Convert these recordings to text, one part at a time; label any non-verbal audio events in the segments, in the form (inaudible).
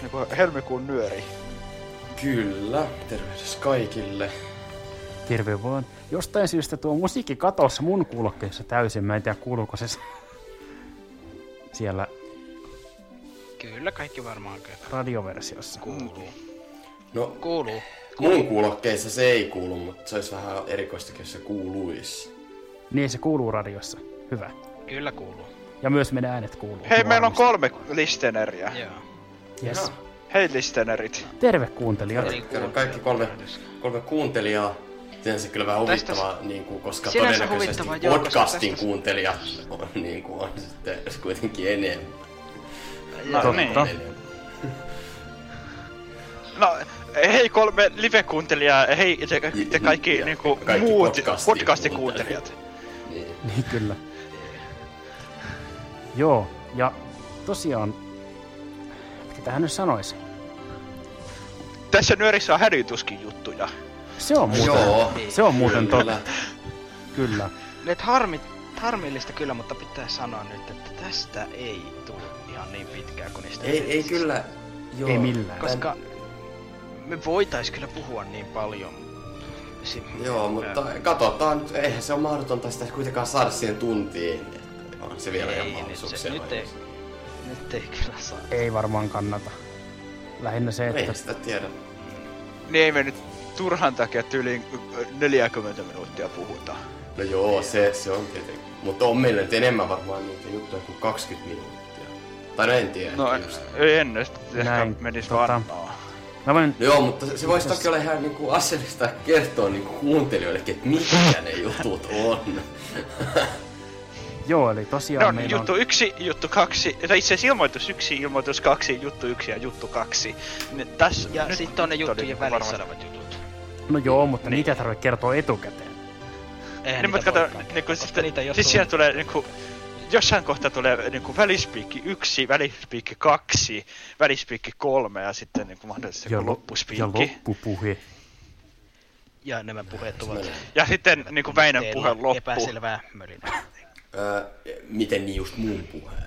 Niinku helmikuun nyöri. Kyllä, tervehdys kaikille. Terve vaan. Jostain syystä tuo musiikki katossa mun kuulokkeessa täysin. Mä en tiedä kuuluuko se siellä Kyllä, kaikki varmaan kyllä radioversiossa. kuuluu. No, Kuuluu. mun kuulokkeissa se ei kuulu, mutta se olisi vähän erikoistakin, jos se kuuluisi. Niin se kuuluu radiossa. Hyvä. Kyllä kuuluu. Ja myös meidän äänet kuuluu. Hei, meillä on kolme listeneriä. Joo. Yes. Hei listenerit. Terve kuuntelijat. Eli kaikki kolme, kolme kuuntelijaa. Se kyllä vähän Tästä- huvittavaa, niin kuin, koska Sinänsä todennäköisesti podcastin tästä- kuuntelijat on, niin kuin, on sitten kuitenkin enemmän. No Totta. niin. No, hei kolme live-kuuntelijaa, hei te, te kaikki, Ja niinku kaikki muut podcastin podcastikuuntelijat. Niin. Niin kyllä. Joo, ja tosiaan, mitähän nyt sanoisi? Tässä nyörissä on hälytyskin juttuja. Se on muuten, Joo. se on muuten Kyllä. totta. Kyllä. Nyt harmi, harmillista kyllä, mutta pitää sanoa nyt, että tästä ei tule ihan niin pitkää kuin niistä Ei, ei kyllä, joo. Ei millään. Koska me voitais kyllä puhua niin paljon. Si- Joo, mutta katsotaan, nyt, eihän se ole mahdotonta sitä kuitenkaan saada siihen tuntiin. On se vielä ihan ei, nyt, mahdollisuuksia. se, nyt, ei, nyt ei kyllä saa. Ei varmaan kannata. Lähinnä se, Ei että sitä tiedä. Niin ei me nyt turhan takia tyyliin 40 minuuttia puhuta. No joo, se, se on tietenkin. Mutta on meillä nyt enemmän varmaan niitä juttuja kuin 20 minuuttia. Tai no en tiedä. No ei ennen, ehkä Näin, menis tota- vannaa. mä voin, No joo, mutta se, se voisi toki olla ihan niinku asiallista kertoa niinku kuuntelijoillekin, että mitkä ne jutut on. (laughs) joo, eli tosiaan No, meillä juttu on, yksi, juttu kaksi, tai itse asiassa ilmoitus yksi, ilmoitus kaksi, juttu yksi ja juttu kaksi. Ne, tässä, Ja nyt sitten on ne juttujen välissä olevat jutut. no joo, mutta niitä ei tarvitse kertoa etukäteen. Eihän Niin, mutta niitä kato, voikaan, niinku, sitten, niitä ei oo siis siinä tullut. tulee niinku, jossain kohtaa tulee niinku välispiikki yksi, välispiikki kaksi, välispiikki kolme ja sitten niinku mahdollisesti lo- loppuspiikki. ja loppupuhe. Ja nämä puheet ovat Ja sitten niinku Väinön puhe loppu. epäselvää mölinää. Öö, miten niin just mun puheen?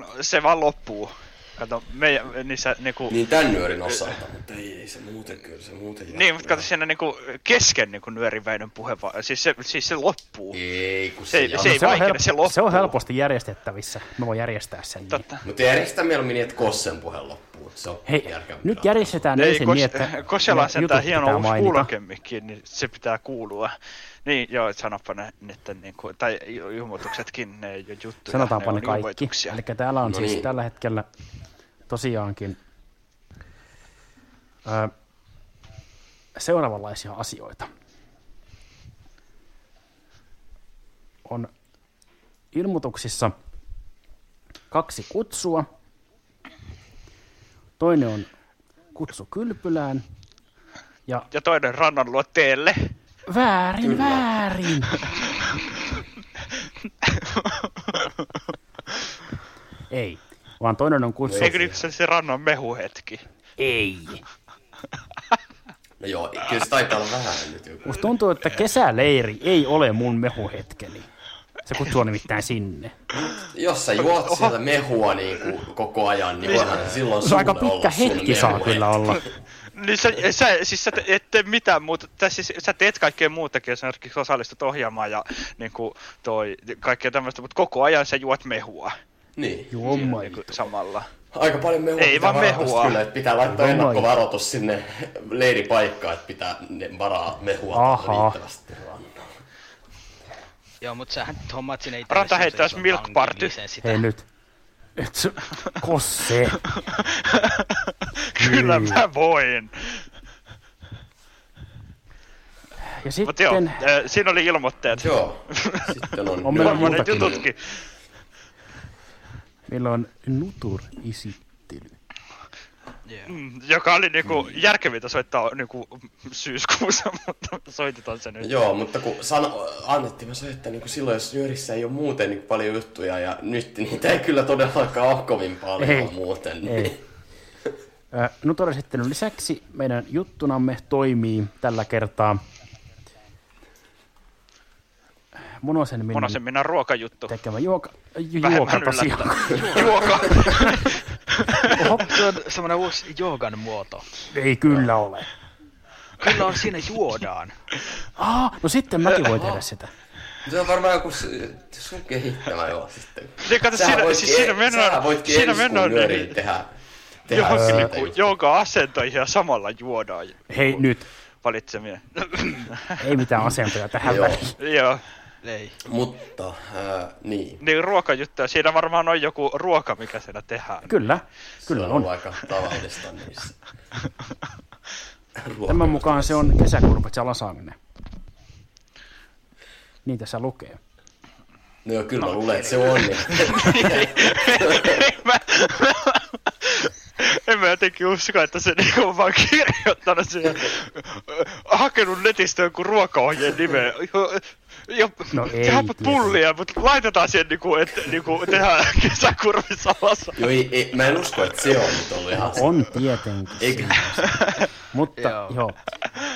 No, Se vaan loppuu. Kato, meidän niissä niinku... Niin tän nyörin osalta, mutta ei, ei se muuten kyllä, se muuten Niin, mutta kato siinä niinku kesken niinku nyörin Väinön puhe vaan, siis se, siis se loppuu. Ei, kun Se se, ei- se, se ei- se, on vaikea, se loppuu. se on helposti järjestettävissä. Mä voin järjestää sen. Niin. Totta. Mutta järjestä mieluummin niin, että Kossen puhe loppuu. Se on Hei, nyt järjestetään Ei, ensin kos, niin, että Kosella on sentään jutut hieno uusi mainita. kuulokemmikin, niin se pitää kuulua. Niin, joo, sanoppa ne nyt, niinku, tai il- ilmoituksetkin, ne ei ole juttuja. Sanotaanpa ne on kaikki. Eli täällä on No siis niin. tällä hetkellä tosiaankin ö, seuraavanlaisia asioita. On ilmoituksissa kaksi kutsua. Toinen on kutsu kylpylään. Ja Ja toinen rannan luo teelle. Väärin, Kyllä. väärin. Ei, vaan toinen on kutsu... Eikö nyt se, se rannan mehuhetki? Ei. No joo, kyllä se taitaa olla vähän nyt joku. Musta tuntuu, että kesäleiri ei ole mun mehuhetkeni. Se kutsuu nimittäin sinne. Jos sä juot sieltä mehua niin kuin koko ajan, niin voihan silloin Se aika pitkä hetki saa kyllä olla. Niin sä, sä, siis sä te- et tee mitään muuta, tai siis sä teet kaikkea muutakin, jos esimerkiksi osallistut ohjelmaan ja niin kuin toi, kaikkea tämmöistä, mutta koko ajan sä juot mehua Niin. Juomma. niin kuin samalla. Aika paljon mehua Ei vaan mehua. Kyllä, että pitää laittaa Juomma. ennakkovaroitus sinne leiripaikkaan, että pitää ne varaa mehua Aha. riittävästi rannalla. Joo, mut sähän nyt hommaat sinne itse. Ranta heittäis Milk Party. Hei nyt. Et se, (laughs) kosse. Kyllä Niin. mä voin. Ja Mut joo, sitten, äh, siinä oli ilmoitteet. Joo. (laughs) Sitten on... On meillä muutakin. jututkin. meillä on Nutur-esittely. Yeah. Mm, joka oli niinku järkevintä soittaa niinku syyskuussa, (laughs) mutta soitetaan se nyt. Joo, mutta kun sano, annettiin mä se, että niin silloin jos nyörissä ei ole muuten niin paljon juttuja ja nyt niitä ei kyllä todellakaan ole kovin paljon Ei, muuten. Niin. Ei. Ö, Nutor-esittelyn lisäksi meidän juttunamme toimii tällä kertaa Monosen Minnan Monosen minä ruokajuttu. tekemä juoka, ju- (laughs) juoka. Juoka. (laughs) Oho, se on semmonen uusi joogan muoto. Ei kyllä ole. Kyllä on siinä juodaan. Ah, no sitten mäkin voin tehdä sitä. Se on varmaan joku sun kehittämä joo sitten. Niin kato, siinä, siis siinä Sähän mennään, voitkin siinä mennään niin, tehdä, tehdä johonkin sitä niinku, jonka asentoihin ja samalla juodaan Hei nyt, valitsemia. ei mitään asentoja tähän väliin. Joo, Ei. Mutta, äh, niin. niin ruokajuttuja. Siinä varmaan on joku ruoka, mikä siellä tehdään. Kyllä, kyllä se on. on. aika tavallista niissä. (laughs) Tämän mukaan se on kesäkurpitsa lasagne. Niin tässä lukee. No joo, kyllä mä luulen, että se on. Niin. en, (laughs) mä, en mä jotenkin usko, että se niinku on vaan kirjoittanut siihen, hakenut netistä joku ruokaohjeen nimeä. Jo, No (laughs) ei tietenkään. pullia, mutta laitetaan siihen niinku, että niinku tehdään (laughs) kesäkurvissa alassa. Joo, ei, ei, mä en usko, että se on nyt ollut ihan. On tietenkin. Eikö? (laughs) Mutta Joo. joo.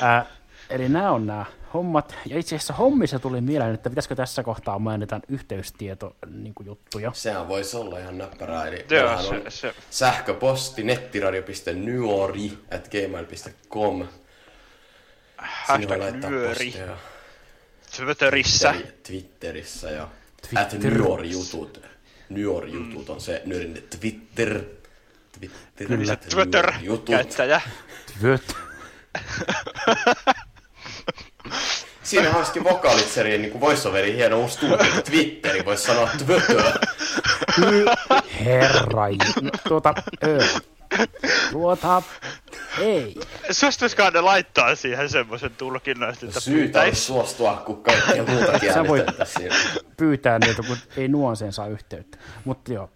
Ää, eli nämä on nämä hommat. Ja itse asiassa hommissa tuli mieleen, että pitäisikö tässä kohtaa mainita yhteystieto niin juttuja. Sehän voisi olla ihan näppärää. Eli Joo, se, on se, sähköposti nettiradio.nyori at gmail.com. Hashtag laittaa nyöri, posteja. Twitterissä. Twitteri- Twitterissä ja Twitter. at nyori-jutut. Nyori-jutut on se nyörin Twitter. Twitter. Kyllä. Twitter käyttäjä. Tvöt. Siinä olisikin vokaalitseriin niin kuin voiceoverin hieno uusi tulkinta. Twitteri voisi sanoa Twitter. Herra. Tuota, ö. Tuota, ei. Suostuisikohan ne laittaa siihen semmoisen tulkinnan, että Syytä olisi suostua, kun kaikkea muutakin Sä voit-. Pyytää niitä, kun ei nuanseen saa yhteyttä. Mutta joo.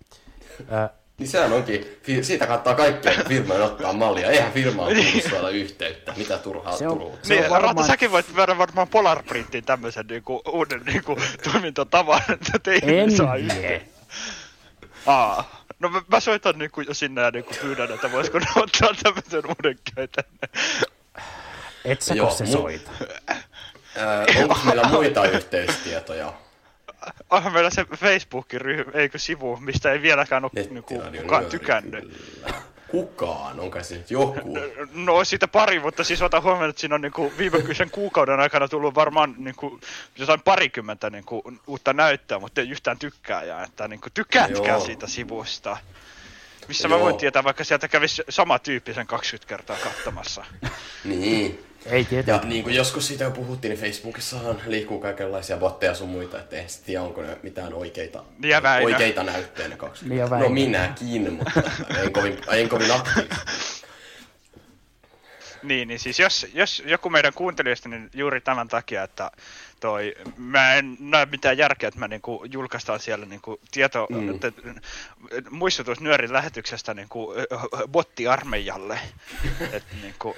Ää, Niin sehän onkin, siitä kannattaa kaikkien firmojen ottaa mallia. Eihän firmaan tullut saada yhteyttä. Mitä turhaa Se on- turuu. se Niin, on varmaan- Rata, säkin voit viedä varmaan Polar Printin tämmöisen niinku, uuden niinku, toimintatavan, että teille en saa yhteen. Aa. No mä, mä soitan niinku jo sinne ja niinku pyydän, että voisiko ne ottaa tämmöisen uuden käytännön. Et sä Joo, se mu- soita. Ää, onko meillä muita yhteystietoja? Onhan meillä se Facebookin ryhmä, eikö sivu, mistä ei vieläkään ole niinku, Nettiradio kukaan tykännyt. kyllä. Kukaan, onko se nyt joku? No siitä pari, mutta siis ota huomioon, että siinä on niinku viimeisen kuukauden aikana tullut varmaan niinku jotain parikymmentä niinku uutta näyttöä, mutta ei yhtään tykkääjää, että niinku tykkäätkää Joo. siitä sivusta. Missä mä Joo. voin tietää, vaikka sieltä kävisi sama tyyppi sen 20 kertaa katsomassa. Niin. Ei Ja tietenkään. niin kuin joskus siitä jo puhuttiin, niin Facebookissahan liikkuu kaikenlaisia botteja sun muita, että eihän sit tiedä, onko ne mitään oikeita, Ja oikeita näyttöjä ne kaksi. Ja no minäkin, mutta en kovin, en kovin aktiivisesti. Niin, niin siis jos, jos joku meidän kuuntelijoista, niin juuri tämän takia, että toi, mä en näe mitään järkeä, että mä niinku julkaistaan siellä niinku tieto, Mm. mm. te, muistutus nyörin lähetyksestä niinku bottiarmeijalle. Et niinku,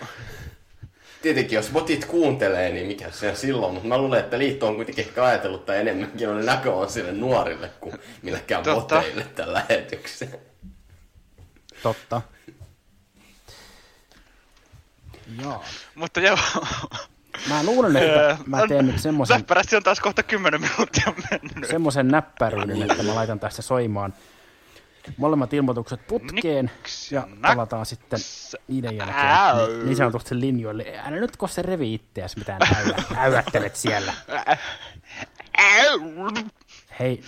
Tietenkin, jos botit kuuntelee, niin mikä se on silloin, mutta mä luulen, että liitto on kuitenkin ehkä ajatellut, että enemmänkin on näkö on sille nuorille kuin millekään Totta. boteille tämän lähetyksen. Totta. Joo. mutta joo, Mä luulen, että mä teen nyt semmoisen Läppärästi on taas kohta 10 minuuttia mennyt. semmoisen näppäryyden, että mä laitan tästä soimaan molemmat ilmoitukset putkeen ja Naks. palataan sitten niiden jälkeen Äu. niin- niin sanotusti linjoille. Älä nyt kun se revi itseäsi, mitä äyä, (laughs) äyättelet siellä. Hei.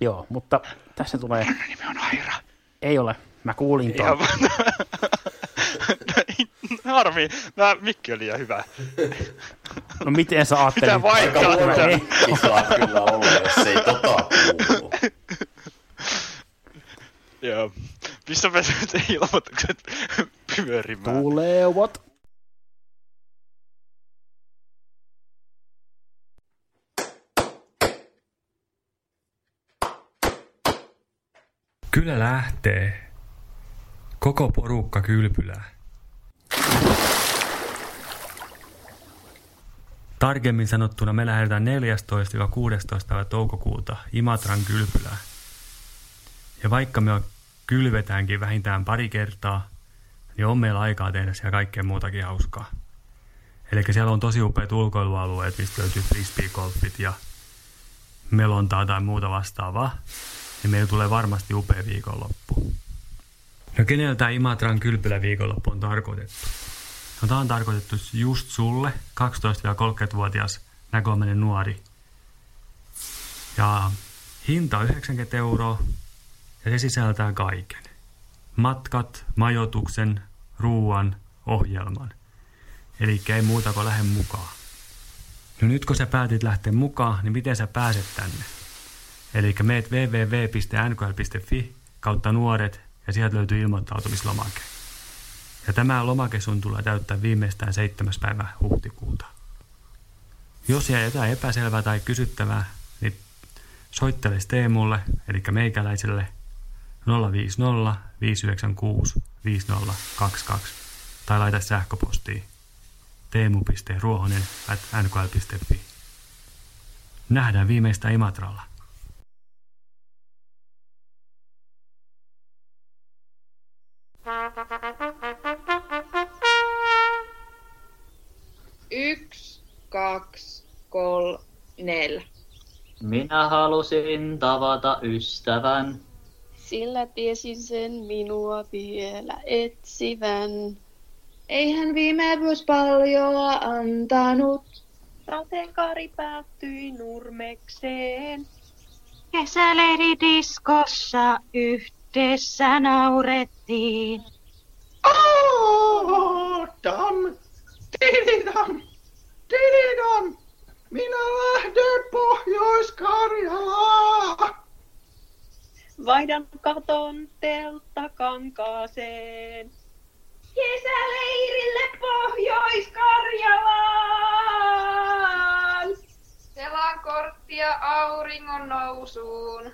Joo, mutta tässä tulee... Nimi on Aira. Ei ole. Mä kuulin vaan- Harmi, mä, mikki oli liian hyvä. No miten sä ajattelit? Mitä vaikka? Mikki saa kyllä olla, jos ei tota kuulu. Joo. Pistä me nyt ilmoitukset pyörimään. Tulevat. Kyllä lähtee. Koko porukka kylpylää. Tarkemmin sanottuna me lähdetään 14-16. päivä toukokuuta Imatran kylpylään. Ja vaikka me kylvetäänkin vähintään pari kertaa, niin on meillä aikaa tehdä siellä kaikkea muutakin hauskaa. Eli siellä on tosi upeat ulkoilualueet, mistä löytyy frisbeegolfit ja melontaa tai muuta vastaavaa. Ja meillä tulee varmasti upea viikonloppu. No keneltä Imatran kylpyläviikonloppu on tarkoitettu? No tämä on tarkoitettu just sulle, 12-30-vuotias näköinen nuori. Ja hinta on 90 euroa ja se sisältää kaiken. Matkat, majoituksen, ruuan, ohjelman. Eli ei muuta kuin lähde mukaan. No nyt kun sä päätit lähteä mukaan, niin miten sä pääset tänne? Eli meet www.nkl.fi kautta nuoret ja sieltä löytyy ilmoittautumislomake. Ja tämä lomake sun tulee täyttää viimeistään 7. päivä huhtikuuta. Jos jää jotain epäselvää tai kysyttävää, niin soittele Teemulle, eli meikäläiselle 050 596 5022 tai laita sähköpostiin teemu.ruohonen at nkl.fi. Nähdään viimeistä Imatralla. Kaksi, kolme, neljä. Minä halusin tavata ystävän. Sillä tiesin sen minua vielä etsivän. Ei hän viime vuosi paljoa antanut. Sateenkaari päättyi nurmekseen. Kesäleiridiskossa yhdessä naurettiin. Oh, dam, tididam, tididam, minä lähden Pohjois-Karjalaan. Vaihdan katon teltta kankaaseen. Kesäleirille Pohjois-Karjalaan! Selan korttia auringon nousuun.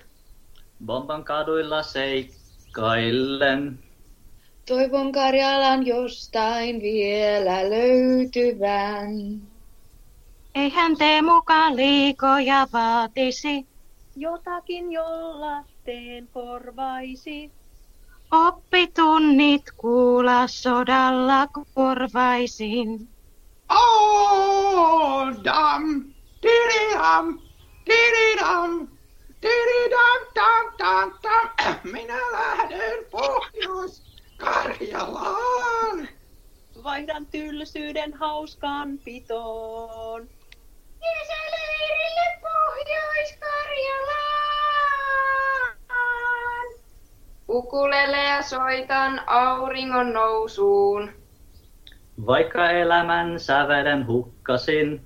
Bomban kaduilla seikkaillen. Toivon Karjalan jostain vielä löytyvän. Eihän tee mukaan liikoja vaatisi. Jotakin jolla teen korvaisi. Oppitunnit kuulla sodalla korvaisin. Oh, dam, tididam, tididam, tididam, dam, dam, dam. Minä lähden Pohjois-Karjalaan. Vaihdan tylsyyden hauskaan pitoon. Kesäleirille Pohjois-Karjalaan! Ukulelea soitan auringon nousuun. Vaikka elämän sävelen hukkasin,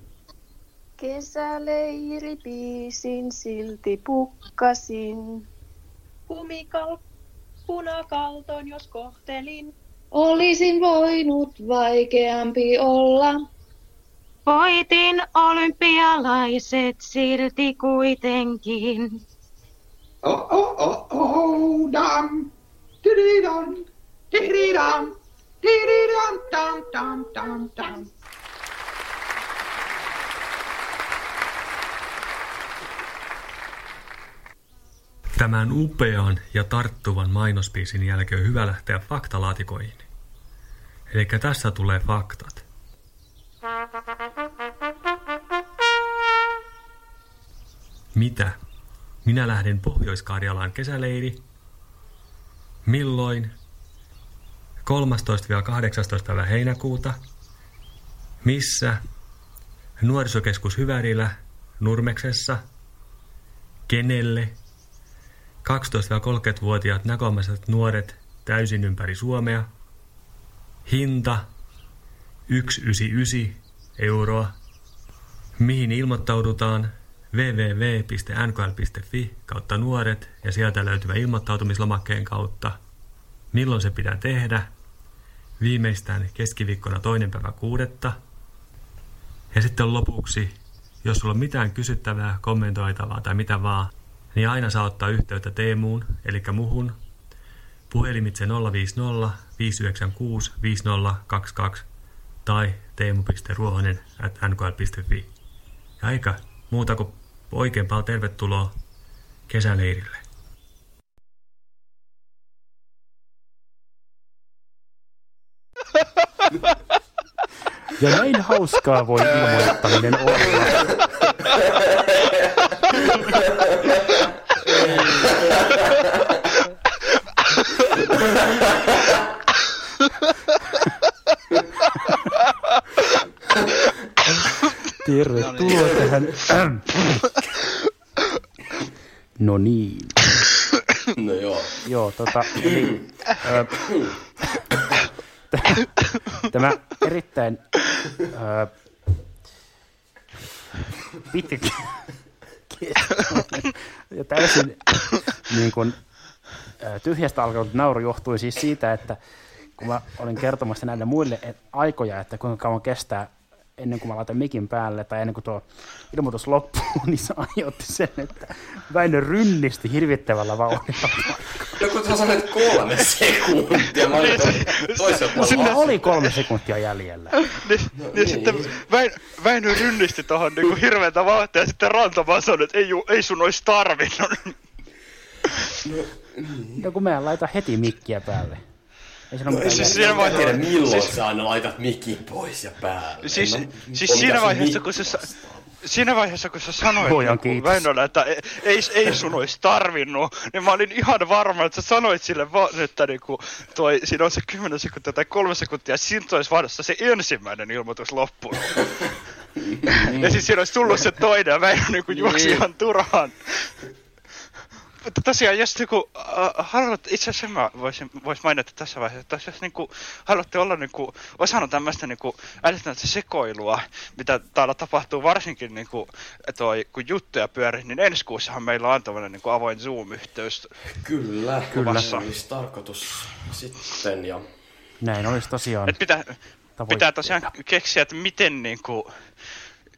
Kesäleiri biisin silti pukkasin. Kumikal, punakalton jos kohtelin. Olisin voinut vaikeampi olla. Voitin olympialaiset silti kuitenkin. Oh, oh, oh, oh, dam, tididam, tididam, tididam, dam, dam, dam, dam. Tämän upean ja tarttuvan mainospiisin jälkeen on hyvä lähteä faktalaatikoihin. Eli tässä tulee faktat. Mitä? Minä lähden Pohjois-Karjalaan kesäleiri. Milloin? 13-18. päivä heinäkuuta. Missä? Nuorisokeskus Hyvärillä, Nurmeksessa. Kenelle? 12-30-vuotiaat näkömäiset nuoret täysin ympäri Suomea. Hinta 199 euroa. mihin ilmoittaudutaan www.nkl.fi kautta nuoret ja sieltä löytyvä ilmoittautumislomakkeen kautta. Milloin se pitää tehdä? Viimeistään keskiviikkona toinen päivä kuudetta. Ja sitten lopuksi, jos sulla on mitään kysyttävää, kommentoitavaa tai mitä vaan, niin aina saa ottaa yhteyttä Teemuun, eli muhun, puhelimitse 050 596 5022 tai teemu.ruohonen at nkl.fi. Ja eikä muuta kuin oikein paljon tervetuloa kesäleirille. Ja näin hauskaa voi ilmoittaminen olla. Tervetuloa tähän. No niin. No joo. Joo, tota, eli, ö, tämä erittäin ö, pitkä ja täysin niin kuin, tyhjästä alkanut nauru johtui siis siitä, että kun mä olin kertomassa näille muille aikoja, että kuinka kauan kestää ennen kuin mä laitan mikin päälle tai ennen kuin tuo ilmoitus loppuu, (laughs) niin se aiheutti sen, että Väinö rynnisti hirvittävällä vauhdilla. No kun sä sanoit kolme sekuntia, mä olin toisella puolella. Oli kolme sekuntia jäljellä. Niin, no, niin. sitten Väin, Väinö rynnisti tohon niinku hirveätä vauhtia ja sitten Ranta vaan sanoi, että ei, ei sun ois tarvinnut. No kun mä en laita heti mikkiä päälle. Ei siinä ole No, mitään siis siinä vaiheessa, tiedä milloin siis- siis, sä aina laitat mikin pois ja päälle. Siis, mä- siis on siinä vaiheessa, kun vastaa. siinä vaiheessa, kun sä sanoit Pojan kiitos. Väinölle, että ei, ei, ei sun ois tarvinnut, niin mä olin ihan varma, että sä sanoit sille vaan, että niinku, toi, siinä on se 10 sekuntia tai 3 sekuntia, ja siinä olisi vasta se ensimmäinen ilmoitus loppunut. (laughs) ja siis siinä olisi tullut se toinen, ja Väinö niinku juoksi Niin. ihan turhaan. Mutta tosiaan, jos niinku, äh, haluat, itse asiassa mä voisin, vois mainita tässä vaiheessa, että jos niinku, haluatte olla niinku, osana tämmöistä niinku, älytöntä sekoilua, mitä täällä tapahtuu varsinkin niinku, toi, kun juttuja pyörii, niin ensi kuussahan meillä on tämmöinen niinku avoin Zoom-yhteys. Kyllä, Kyllä. kyllä. olisi tarkoitus sitten ja... Näin olisi tosiaan. Et pitää, pitää tosiaan keksiä, että miten niinku,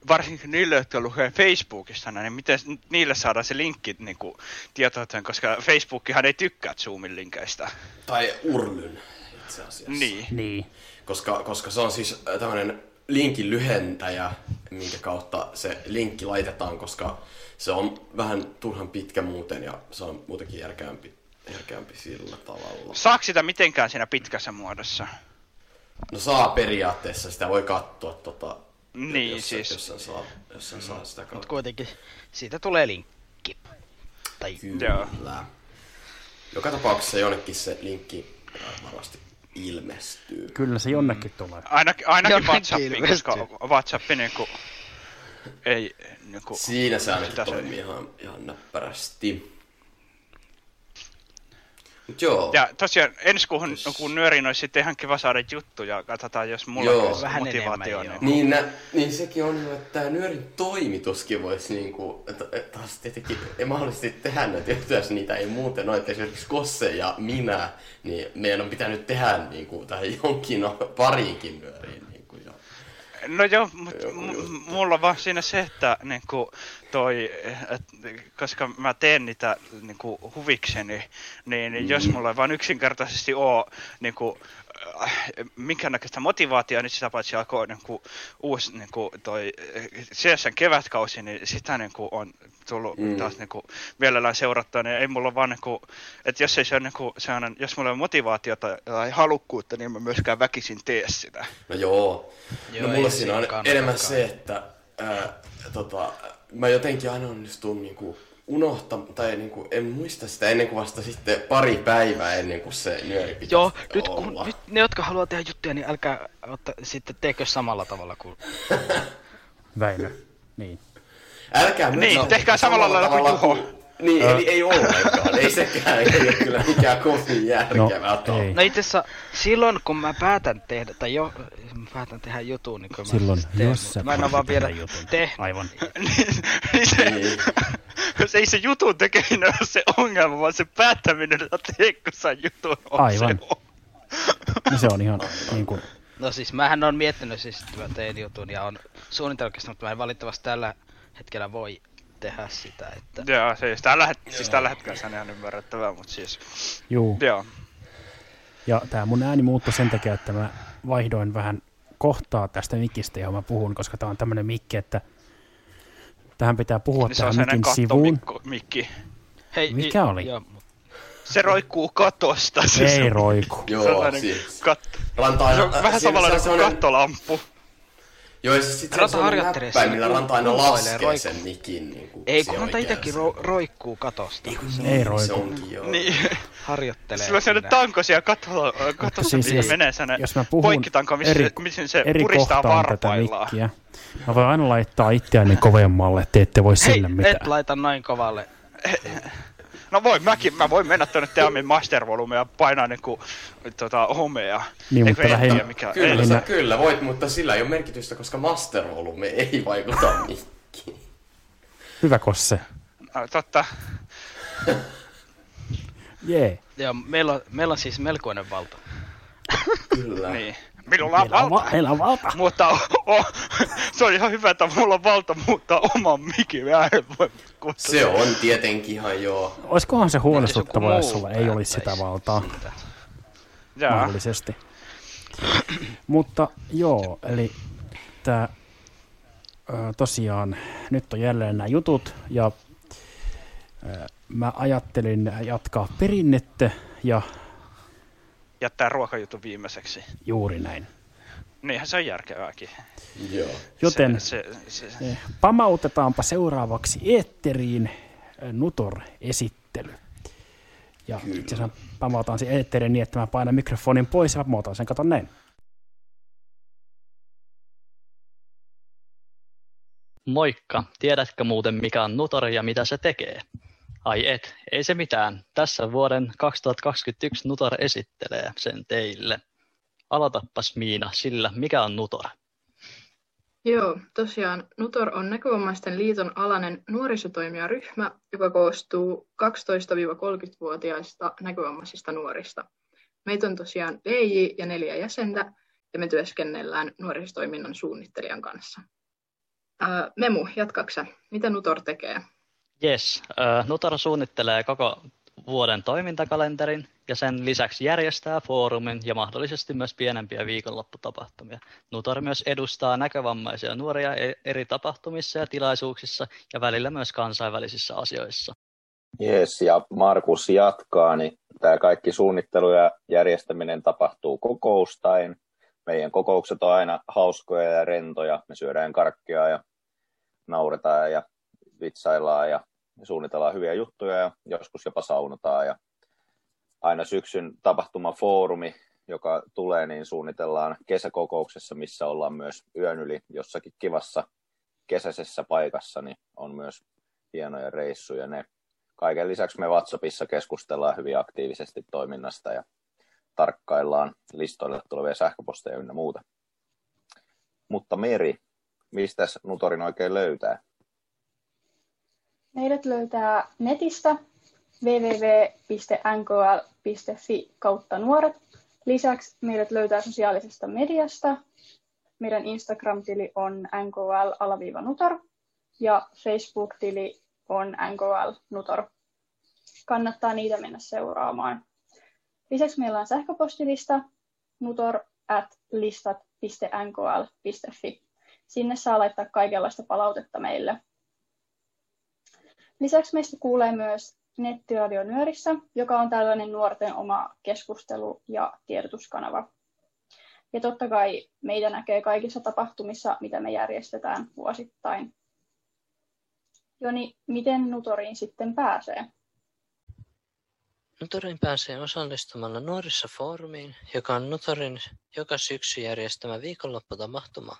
varsinkin niille, jotka lukee Facebookista, niin miten niille saadaan se linkki niinku, tietoiteen, koska Facebookihan ei tykkää Zoomin linkeistä. Tai urlyn itse asiassa. Niin. Niin. Koska, koska se on siis tämmöinen linkin lyhentäjä, minkä kautta se linkki laitetaan, koska se on vähän turhan pitkä muuten ja se on muutenkin järkeämpi, järkeämpi sillä tavalla. Saako sitä mitenkään siinä pitkässä muodossa? No saa periaatteessa, sitä voi katsoa tota, Niin, jos, siis. jos sen saa, jos sen saa sitä kautta. kuitenkin siitä tulee linkki. Tai Kyllä. Joka tapauksessa jonnekin se linkki varmasti ilmestyy. Kyllä se jonnekin tulee. Ainakin, ainakin WhatsAppiin, koska WhatsApp niinku, ei niinku, Siinä se ainakin sitä se- toimii ihan, ihan näppärästi. Joo. Ja tosiaan ensi kuuhun, kun nyörin olisi sitten ihan kiva saada juttuja, katsotaan jos mulla Joo. olisi Vähän motivaatio. enemmän, Niin, Niin, nä, niin sekin on, jo, että tämä nyörin toimituskin voisi niinku, että, että taas tietenkin ei mahdollisesti tehdä näitä juttuja, jos niitä ei muuten ole. Että esimerkiksi Kosse ja minä, niin meidän on pitänyt tehdä niinku, tai jonkin no, pariinkin nyöriin. No joo, mutta mulla on vaan siinä se, että niinku toi, et, koska mä teen niitä niinku huvikseni, niin mm. jos mulla ei vaan yksinkertaisesti oo niinku, äh, minkäännäköistä motivaatiota, niin sitä paitsi alkoi niinku, uusi niinku, toi CSN kevätkausi, niin sitä niinku, on tullut mm. Taas niinku, mielellään seurattua, niin ei mulla vaan niinku, että jos ei se ole niinku, sellainen, jos mulla ole motivaatiota tai halukkuutta, niin mä myöskään väkisin tee sitä. no joo. Joo, no mulla se siinä on enemmän se, että ää, tota, mä jotenkin aina onnistun niinku, unohtaa, tai niinku, en muista sitä ennen kuin vasta sitten pari päivää ennen kuin se nyöri pitäisi Joo, nyt, kun, nyt ne, jotka haluaa tehdä juttuja, niin älkää otta, sitten teekö samalla tavalla kuin... Väinö. Niin. Älkää Niin, tehkää samalla lailla kuin Juho. Niin, Ö. eli ei ollenkaan. Ei sekään ei ole kyllä mikään kovin järkevää no, No itse asiassa silloin kun mä päätän tehdä, tai jo, mä päätän tehdä jutun, niin kun Silloin, mä siis teen, jos mutta sä mä en ole vaan vielä tehnyt. Aivan. (laughs) niin se, (laughs) se ei se jutun tekeminen ole se ongelma, vaan se päättäminen, että tee kun sä jutun on Aivan. se on. No se on ihan niin kuin, No siis mähän on miettinyt siis, että mä teen jutun ja on suunnitellut, mutta mä en valitettavasti tällä hetkellä voi tehdä sitä, että... Joo, siis tällä, het- siis tällä hetkellä se on ihan ymmärrettävää, mutta siis... juu. Joo. Ja tämä mun ääni muuttui sen takia, että mä vaihdoin vähän kohtaa tästä mikistä, johon mä puhun, koska tämä on tämmöinen mikki, että tähän pitää puhua Niin se on tähän mikin sivuun. kattomikki. Hei, Mikä oli? Joo, Se roikkuu katosta. Se Ei roiku. Joo, siis. Kat- Ranta se on vähän on kuin kattolampu. Joo, ja siis sit se on harjoittelee näppäin, millä kun Ranta aina laskee roikkuu. sen mikin. Niin kuin Ei, se kun Ranta se- ro- roikkuu katosta. Se Ei Se roiku. onkin joo. Niin. (laughs) harjoittelee. Sillä on sellainen siinä. tanko siellä katolla, katossa, siis siis jos- menee sellainen jos mä puhun poikkitanko, missä, eri, se, missä se eri puristaa tätä varpaillaan. mikkiä, mä voin aina laittaa itseäni kovemmalle, että ette voi Hei, sille et mitään. laita noin kovalle. No voi, mäkin, mä voin mennä tuonne Teamin Master Volume ja painaa niinku tota, homea. Niin, Eikö mutta lähinnä- tiedä, mikä, Kyllä, ei, sä, Lähinnä- kyllä voit, mutta sillä ei ole merkitystä, koska Master Volume ei vaikuta (laughs) mikkiin. Hyvä kosse. no, totta. (laughs) Jee. Joo, meillä on, meillä on siis melkoinen valta. (laughs) Kyllä. Niin. Minulla on Meillä on, valta. va- meillä on valta. Mutta o, o, se on ihan hyvä, että mulla on valta muuttaa oman mikin. Mä en voi Se on tietenkin ihan joo. Olisikohan se huolestuttavaa, jos sulla ei olisi sitä valtaa siitä. Jaa. mahdollisesti. Mutta joo, eli tämä tosiaan nyt on jälleen nämä jutut ja ö, mä ajattelin jatkaa perinnettä ja Jättää ruokajutun viimeiseksi. juuri näin. Niinhän se on järkevääkin. Joo. Joten Se, se, se, eh, pamautetaanpa seuraavaksi eetteriin eh, Nutor-esittely. Ja Kyllä. itse asiassa pamautan sen eetteriin niin, että mä painan mikrofonin pois ja pamautan sen, katon näin. Moikka! Tiedätkö muuten mikä on Nutor ja mitä se tekee? Ai et, ei se mitään. Tässä vuoden 2021 Nutor esittelee sen teille. Aloitappas Miina sillä, mikä on Nutor? Joo, tosiaan Nutor on Näkövammaisten liiton alainen nuorisotoimijaryhmä, joka koostuu 12-30-vuotiaista näkövammaisista nuorista. Meitä on tosiaan DJ ja neljä jäsentä, ja me työskennellään nuorisotoiminnan suunnittelijan kanssa. Ää, Memu, jatkaksä? Mitä Nutor tekee? Yes, Nutor suunnittelee koko vuoden toimintakalenterin ja sen lisäksi järjestää foorumin ja mahdollisesti myös pienempiä viikonlopputapahtumia. Nutor myös edustaa näkövammaisia nuoria e- eri tapahtumissa ja tilaisuuksissa ja välillä myös kansainvälisissä asioissa. Jees, ja Markus jatkaa, niin tämä kaikki suunnittelu ja järjestäminen tapahtuu kokoustain. Meidän kokoukset on aina hauskoja ja rentoja. Me syödään karkkia ja nauretaan ja vitsaillaan ja suunnitellaan hyviä juttuja ja joskus jopa saunotaan. Ja aina syksyn tapahtumafoorumi, joka tulee, niin suunnitellaan kesäkokouksessa, missä ollaan myös yön yli jossakin kivassa kesäisessä paikassa, niin on myös hienoja reissuja. Ne Kaiken lisäksi me WhatsAppissa keskustellaan hyvin aktiivisesti toiminnasta ja tarkkaillaan listoille tulevia sähköposteja ynnä muuta. Mutta Meri, mistä Nutorin oikein löytää? Meidät löytää netistä www.nkl.fi kautta nuoret. Lisäksi meidät löytää sosiaalisesta mediasta. Meidän Instagram-tili on nkl-nutor ja Facebook-tili on nkl-nutor. Kannattaa niitä mennä seuraamaan. Lisäksi meillä on sähköpostilista nutor at. Sinne saa laittaa kaikenlaista palautetta meille. Lisäksi meistä kuulee myös Nettiradio Nyörissä, joka on tällainen nuorten oma keskustelu- ja tiedotuskanava. Ja totta kai meitä näkee kaikissa tapahtumissa, mitä me järjestetään vuosittain. Joni, miten Nutoriin sitten pääsee? Nutorin pääsee osallistumalla nuorissa foorumiin, joka on Nutorin joka syksy järjestämä viikonlopputapahtuma.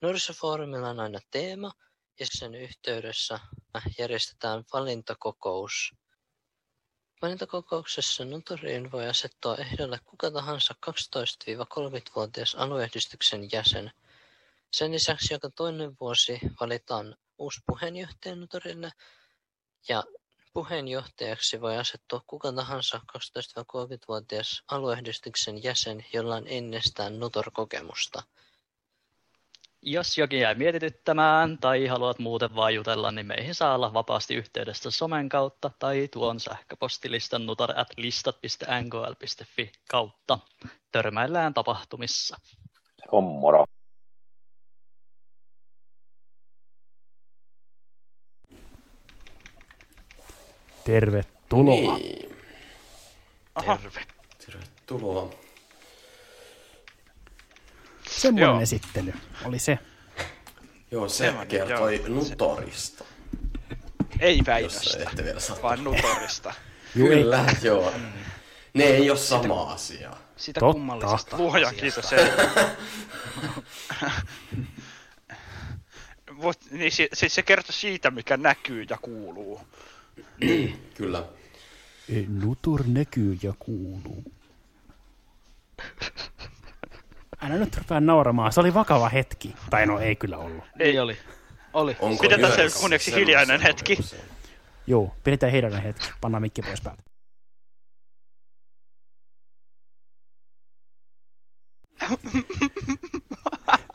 Nuorisofoorumilla on aina teema, ja sen yhteydessä järjestetään valintakokous. Valintakokouksessa Notoriin voi asettua ehdolle kuka tahansa 12-30-vuotias alueyhdistyksen jäsen. Sen lisäksi joka toinen vuosi valitaan uusi puheenjohtaja Notorille ja puheenjohtajaksi voi asettua kuka tahansa 12-30-vuotias alueyhdistyksen jäsen, jolla on ennestään Notor-kokemusta. Jos jokin jäi mietityttämään tai haluat muuten vaan jutella, niin meihin saa olla vapaasti yhteydessä somen kautta tai tuon sähköpostilistan nutar.listat.ngl.fi kautta. Törmäillään tapahtumissa. On moro. Tervetuloa. Niin. Aha. Tervetuloa. Semmoinen Joo. esittely oli se. Joo, se Semmoinen, kertoi joo. Nutorista. Ei Jos väitöstä, ette vielä vaan Nutorista. Kyllä, joo. Ne ei ole sama asia. Sitä Totta. kummallisesta Luojan asiasta. kiitos, ei. (laughs) Mut, niin si- siis se kertoo siitä, mikä näkyy ja kuuluu. Kyllä. Nutur näkyy ja kuuluu. Älä nyt rupea nauramaan, se oli vakava hetki. Tai no ei kyllä ollut. Ei oli. Oli. Onko Pidetään kunniaksi semmoisia hiljainen hetki. Joo, pidetään hiljainen hetki. Pannaan mikki pois päältä.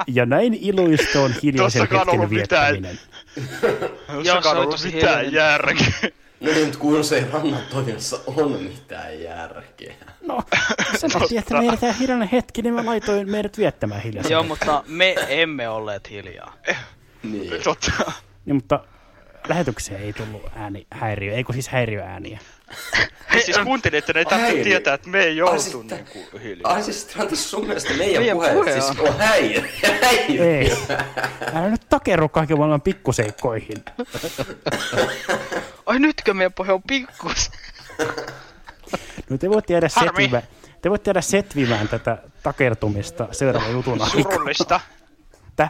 Ja näin iluistoon hiljaisen Tossakaan hetken ollut mitään. viettäminen. Jossakaan oli ollut tosi mitään hiljainen. järkeä. No niin, mutta kun se ei rannan toiminnassa on mitään järkeä. No, sanottiin, että me jätetään hiljainen hetki, niin mä laitoin meidät viettämään hiljaisen Joo, mutta me emme olleet hiljaa. Niin. Totta. Niin, mutta lähetykseen ei tullut ääni häiriö, eikö siis häiriöääniä. Ei siis kuuntelijoiden ei tarvitse tietää, että me ei Ai, oltu sitten- niinku hiljaa. Ai siis Trantis sun mielestä meidän, Meidän puheet puhe siis on- on häiriö. häiriö. Ei. Älä nyt takerru kaiken maailman pikkuseikkoihin. Ai nytkö meidän puhe on pikkus? No te voitte jäädä, setvimään, te voitte jäädä setvimään tätä takertumista seuraavan jutun aikana. Surullista. Tä?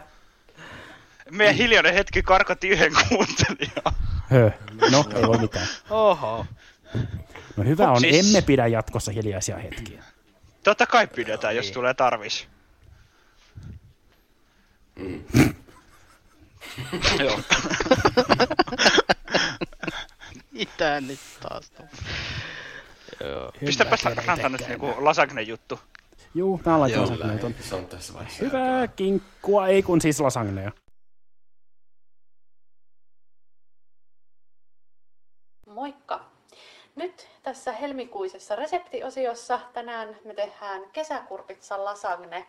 Meidän hiljainen hetki karkatti yhden kuuntelijan. Hö. No, ei voi mitään. Oho. No hyvä on, Siis- emme pidä jatkossa hiljaisia hetkiä. Totta kai pidetään, jos tulee tarvis. Joo. (laughs) Mitä nyt taas? Joo. Pistäpä Ranta nyt niinku lasagne-juttu. Juu, se on tässä vaiheessa. Hyvää kinkkua, ei kun siis lasagneja. Tässä helmikuisessa reseptiosiossa tänään me tehdään kesäkurpitsan lasagne.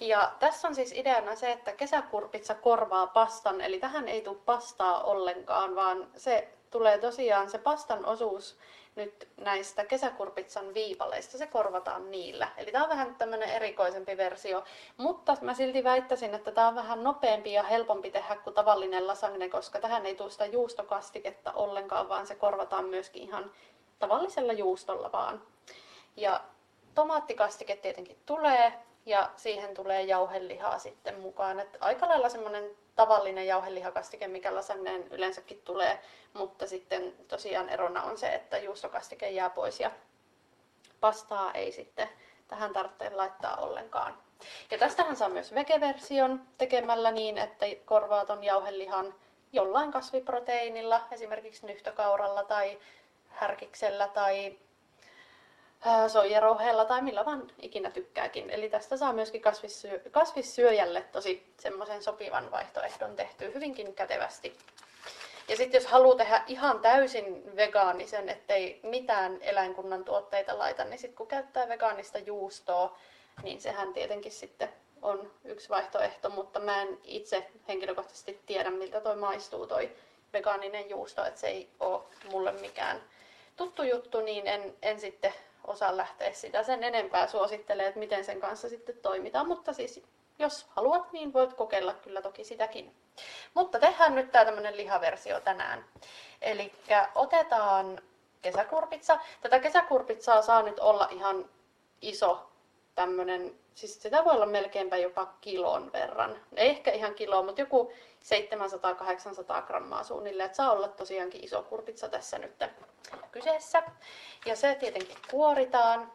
Ja tässä on siis ideana se, että kesäkurpitsa korvaa pastan, eli tähän ei tule pastaa ollenkaan, vaan se tulee tosiaan se pastan osuus nyt näistä kesäkurpitsan viipaleista, se korvataan niillä. Eli tämä on vähän tämmöinen erikoisempi versio, mutta mä silti väittäisin, että tämä on vähän nopeampi ja helpompi tehdä kuin tavallinen lasagne, koska tähän ei tule sitä juustokastiketta ollenkaan, vaan se korvataan myöskin ihan tavallisella juustolla vaan. Ja tomaattikastike tietenkin tulee ja siihen tulee jauhelihaa sitten mukaan. Et aika lailla semmoinen tavallinen jauhelihakastike, mikä lasagneen yleensäkin tulee, mutta sitten tosiaan erona on se, että juustokastike jää pois ja pastaa ei sitten tähän tarvitse laittaa ollenkaan. Ja tästähän saa myös vegeversion tekemällä niin, että korvaa ton jauhelihan jollain kasviproteiinilla, esimerkiksi nyhtökauralla tai härkiksellä tai soijarouheella tai millä vaan ikinä tykkääkin. Eli tästä saa myöskin kasvissyö, kasvissyöjälle tosi semmoisen sopivan vaihtoehdon tehtyä hyvinkin kätevästi. Ja sitten jos haluaa tehdä ihan täysin vegaanisen, ettei mitään eläinkunnan tuotteita laita, niin sitten kun käyttää vegaanista juustoa, niin sehän tietenkin sitten on yksi vaihtoehto, mutta mä en itse henkilökohtaisesti tiedä, miltä toi maistuu toi vegaaninen juusto, että se ei ole mulle mikään tuttu juttu, niin en, en sitten osaa lähteä sitä sen enempää suosittelee, että miten sen kanssa sitten toimitaan, mutta siis jos haluat, niin voit kokeilla kyllä toki sitäkin. Mutta tehdään nyt tämä tämmöinen lihaversio tänään. Eli otetaan kesäkurpitsa. Tätä kesäkurpitsaa saa nyt olla ihan iso tämmönen, siis sitä voi olla melkeinpä jopa kilon verran. Ei ehkä ihan kilo, mutta joku 700-800 grammaa suunnilleen. Että saa olla tosiaankin iso kurpitsa tässä nyt kyseessä. Ja se tietenkin kuoritaan.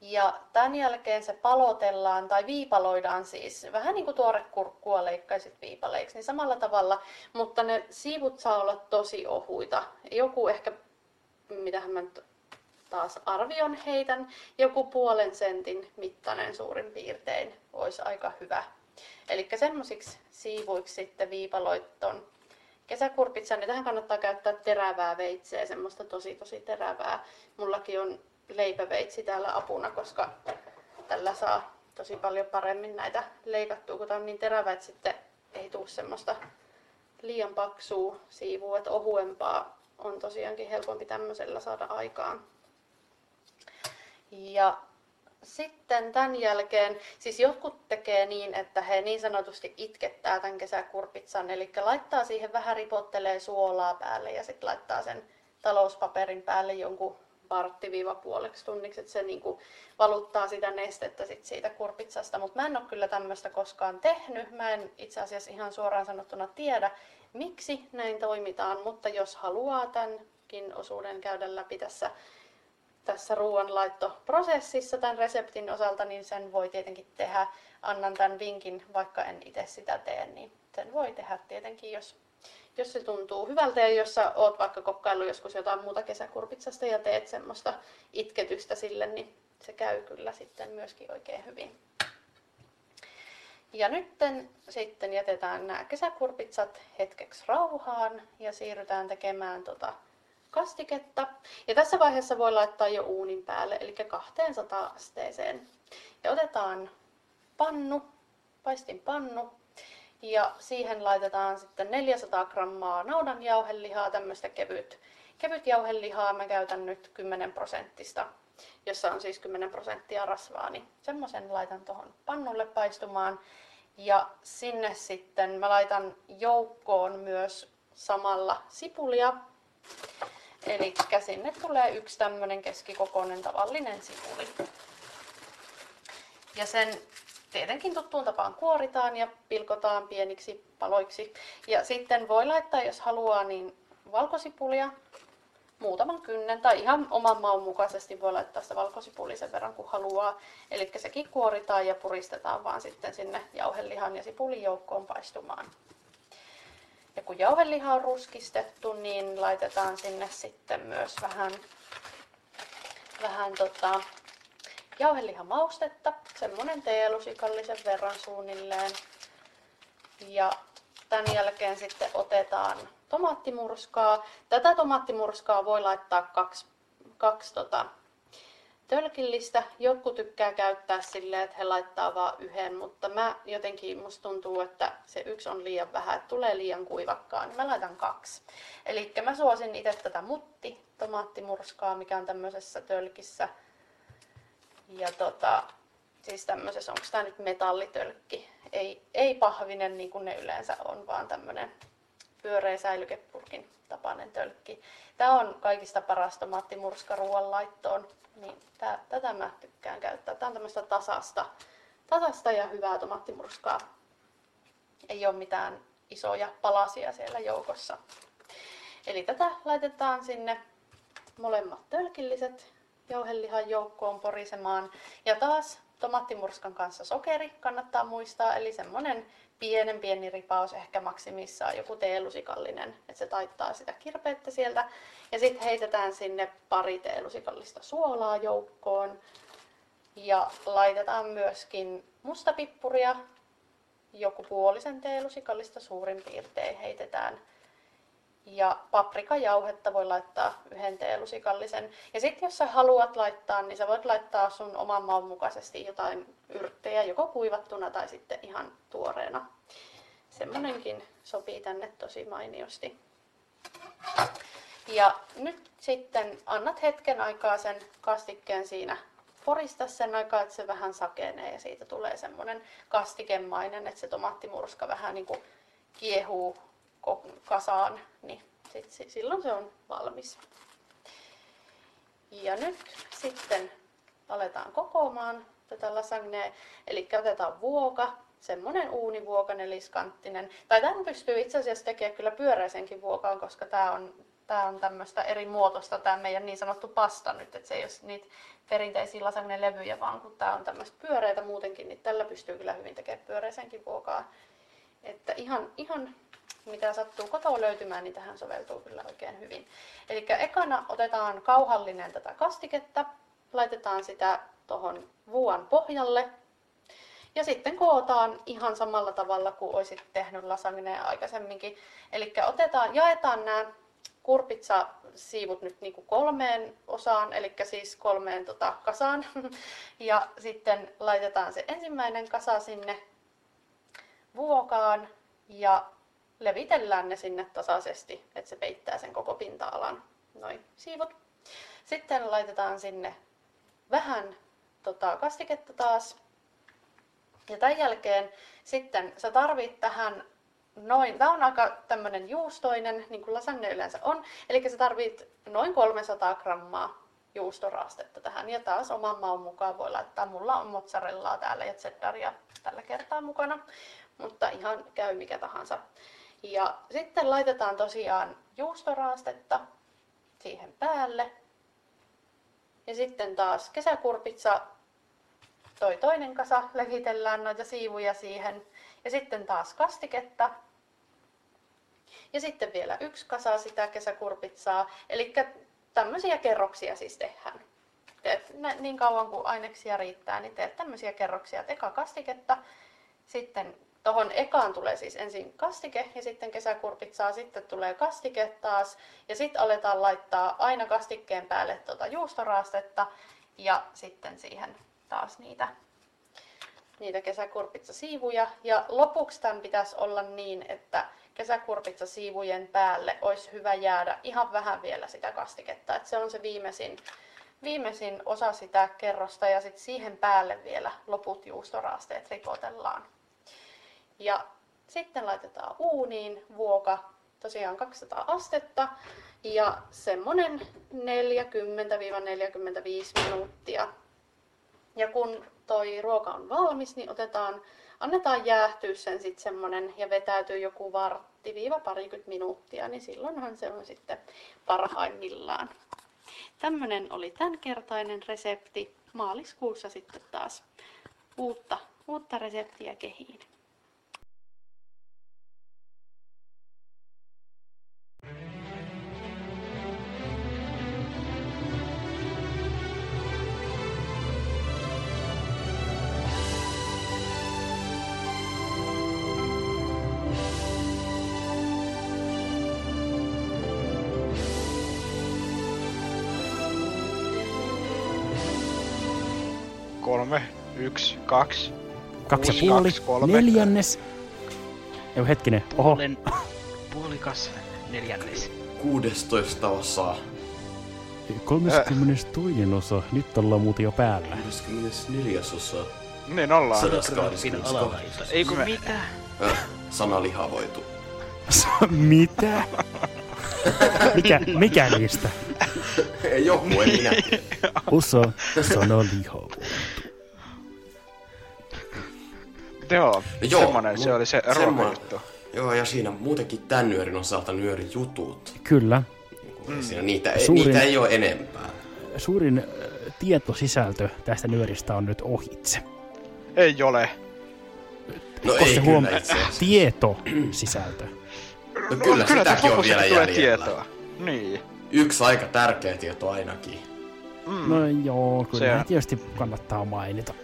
Ja tämän jälkeen se palotellaan tai viipaloidaan siis, vähän niin kuin tuorekurkkua leikkaisit viipaleiksi, niin samalla tavalla, mutta ne siivut saa olla tosi ohuita. Joku ehkä, mitähän mä nyt taas arvion heitän, joku puolen sentin mittainen suurin piirtein olisi aika hyvä. Eli semmoisiksi siivuiksi sitten viipaloitton kesäkurpitsan, niin tähän kannattaa käyttää terävää veitseä, semmoista tosi tosi terävää. Mullakin on leipäveitsi täällä apuna, koska tällä saa tosi paljon paremmin näitä leikattua, kun tämä on niin terävä, että sitten ei tule semmoista liian paksua siivua, että ohuempaa on tosiaankin helpompi tämmöisellä saada aikaan. Ja sitten tämän jälkeen, siis jotkut tekee niin, että he niin sanotusti itkettää tämän kesäkurpitsan, eli laittaa siihen vähän ripottelee suolaa päälle ja sitten laittaa sen talouspaperin päälle jonkun vartti-puoleksi tunniksi, että se niinku valuttaa sitä nestettä sit siitä kurpitsasta. Mutta mä en ole kyllä tämmöistä koskaan tehnyt. Mä en itse asiassa ihan suoraan sanottuna tiedä, miksi näin toimitaan, mutta jos haluaa tämänkin osuuden käydä läpi tässä tässä ruoanlaittoprosessissa tämän reseptin osalta, niin sen voi tietenkin tehdä. Annan tämän vinkin, vaikka en itse sitä tee, niin sen voi tehdä tietenkin, jos, jos se tuntuu hyvältä ja jos sä oot vaikka kokkailu joskus jotain muuta kesäkurpitsasta ja teet semmoista itketystä sille, niin se käy kyllä sitten myöskin oikein hyvin. Ja nyt sitten jätetään nämä kesäkurpitsat hetkeksi rauhaan ja siirrytään tekemään tota kastiketta. Ja tässä vaiheessa voi laittaa jo uunin päälle, eli 200 asteeseen. Ja otetaan pannu, paistin pannu, ja siihen laitetaan sitten 400 grammaa naudan jauhelihaa, tämmöistä kevyt, kevyt jauhelihaa. Mä käytän nyt 10 prosenttista, jossa on siis 10 prosenttia rasvaa, niin semmoisen laitan tuohon pannulle paistumaan. Ja sinne sitten mä laitan joukkoon myös samalla sipulia. Eli sinne tulee yksi tämmöinen keskikokoinen tavallinen sipuli. Ja sen tietenkin tuttuun tapaan kuoritaan ja pilkotaan pieniksi paloiksi. Ja sitten voi laittaa, jos haluaa, niin valkosipulia muutaman kynnen tai ihan oman maun mukaisesti voi laittaa sitä valkosipulia sen verran kuin haluaa. Eli sekin kuoritaan ja puristetaan vaan sitten sinne jauhelihan ja sipulin joukkoon paistumaan. Ja kun jauheliha on ruskistettu, niin laitetaan sinne sitten myös vähän, vähän tota, jauhelihamaustetta, semmonen teelusikallisen verran suunnilleen. Ja tämän jälkeen sitten otetaan tomaattimurskaa. Tätä tomaattimurskaa voi laittaa kaksi, kaksi tota, tölkillistä. Jotkut tykkää käyttää silleen, että he laittaa vain yhden, mutta mä jotenkin musta tuntuu, että se yksi on liian vähän, että tulee liian kuivakkaa, niin mä laitan kaksi. Eli mä suosin itse tätä mutti tomaattimurskaa, mikä on tämmöisessä tölkissä. Ja tota, siis tämmöisessä, onko tämä nyt metallitölkki? Ei, ei pahvinen niin kuin ne yleensä on, vaan tämmöinen pyöreä säilykepurkin tapainen tölkki. Tämä on kaikista paras tomaattimurska ruoanlaittoon. Niin tää, tätä mä tykkään käyttää. Tämä on tämmöistä tasasta, tasasta ja hyvää tomaattimurskaa. Ei ole mitään isoja palasia siellä joukossa. Eli tätä laitetaan sinne molemmat tölkilliset jauhelihan joukkoon porisemaan. Ja taas tomaattimurskan kanssa sokeri kannattaa muistaa, eli semmonen pienen pieni ripaus, ehkä maksimissaan joku teelusikallinen, että se taittaa sitä kirpeyttä sieltä. Ja sitten heitetään sinne pari teelusikallista suolaa joukkoon. Ja laitetaan myöskin mustapippuria, joku puolisen teelusikallista suurin piirtein heitetään ja paprikajauhetta voi laittaa yhden teelusikallisen. Ja sitten jos sä haluat laittaa, niin sä voit laittaa sun oman maun mukaisesti jotain yrttejä, joko kuivattuna tai sitten ihan tuoreena. Semmonenkin sopii tänne tosi mainiosti. Ja nyt sitten annat hetken aikaa sen kastikkeen siinä porista sen aikaa, että se vähän sakenee ja siitä tulee semmoinen kastikemainen, että se tomaattimurska vähän niin kuin kiehuu kasaan, niin sit, silloin se on valmis. Ja nyt sitten aletaan kokoamaan tätä lasagnea. Eli otetaan vuoka, semmonen uunivuoka neliskanttinen. Tai tämän pystyy itse asiassa tekemään kyllä pyöräisenkin vuokaan, koska tämä on, tää on tämmöistä eri muotoista, tämä meidän niin sanottu pasta nyt, että se ei ole niitä perinteisiä lasagne-levyjä, vaan kun tämä on tämmöistä pyöreitä muutenkin, niin tällä pystyy kyllä hyvin tekemään pyöräisenkin vuokaa. Että ihan, ihan mitä sattuu kotoa löytymään, niin tähän soveltuu kyllä oikein hyvin. Eli ekana otetaan kauhallinen tätä kastiketta, laitetaan sitä tuohon vuon pohjalle ja sitten kootaan ihan samalla tavalla kuin olisit tehnyt lasagnea aikaisemminkin. Eli otetaan, jaetaan nämä kurpitsa-siivut nyt niin kuin kolmeen osaan, eli siis kolmeen tota, kasaan. (laughs) Ja sitten laitetaan se ensimmäinen kasa sinne vuokaan ja levitellään ne sinne tasaisesti, että se peittää sen koko pinta-alan, noin siivut. Sitten laitetaan sinne vähän tota, kastiketta taas. Ja tämän jälkeen sitten sä tarvit tähän noin, tämä on aika tämmöinen juustoinen, niin kuin lasagne yleensä on, eli sä tarvit noin 300 grammaa juustoraastetta tähän. Ja taas oman maun mukaan voi laittaa, mulla on mozzarellaa täällä ja cheddaria tällä kertaa mukana, mutta ihan käy mikä tahansa. Ja sitten laitetaan tosiaan juustoraastetta siihen päälle. Ja sitten taas kesäkurpitsa, toi toinen kasa, levitellään noita siivuja siihen. Ja sitten taas kastiketta. Ja sitten vielä yksi kasa sitä kesäkurpitsaa. Eli tämmöisiä kerroksia siis tehdään. Teet niin kauan kuin aineksia riittää, niin teet tämmöisiä kerroksia. eka kastiketta, sitten Tuohon ekaan tulee siis ensin kastike ja sitten kesäkurpitsaa, sitten tulee kastike taas ja sitten aletaan laittaa aina kastikkeen päälle tuota juustoraastetta ja sitten siihen taas niitä, niitä kesäkurpitsasiivuja. Ja lopuksi tämän pitäisi olla niin, että kesäkurpitsasiivujen päälle olisi hyvä jäädä ihan vähän vielä sitä kastiketta. Että se on se viimeisin, viimeisin osa sitä kerrosta ja sitten siihen päälle vielä loput juustoraasteet ripotellaan. Ja sitten laitetaan uuniin vuoka, tosiaan 200 astetta ja semmonen 40-45 minuuttia. Ja kun toi ruoka on valmis, niin otetaan, annetaan jäähtyä sen sitten semmonen ja vetäytyy joku vartti viiva parikymmentä minuuttia, niin silloinhan se on sitten parhaimmillaan. Tämmönen oli tämänkertainen resepti. Maaliskuussa sitten taas uutta, uutta reseptiä kehiin. Kolme, yksi, kaksi. Kaksi uusi, ja puoli, kaksi, kolme. neljännes. Ei hetkinen, oho. Puolen, puolikas neljännes. 16 osaa. 32 osa. Nyt ollaan muuten jo päällä. 24 osaa. Niin ollaan. 122. Ei kun Me- mitä? Äh, sana lihavoitu. (laughs) Mitä? mikä, mikä niistä? Ei joku, en minä. Osa sana lihaa. Joo, Joo, semmonen se oli se semmo- ruokajuttu. Joo, ja siinä muutenkin tämän nyörin osalta nyörin jutut. Kyllä. Mm. Siinä niitä, ei, Suurin- niitä ei ole enempää. Suurin tietosisältö tästä nyöristä on nyt ohitse. Ei ole. No Koska ei se kyllä huom- itse asiassa. Tietosisältö. No kyllä, kyllä sitäkin on vielä jäljellä. tietoa. Niin. Yksi aika tärkeä tieto ainakin. Mm. No joo, kyllä Se- tietysti kannattaa mainita.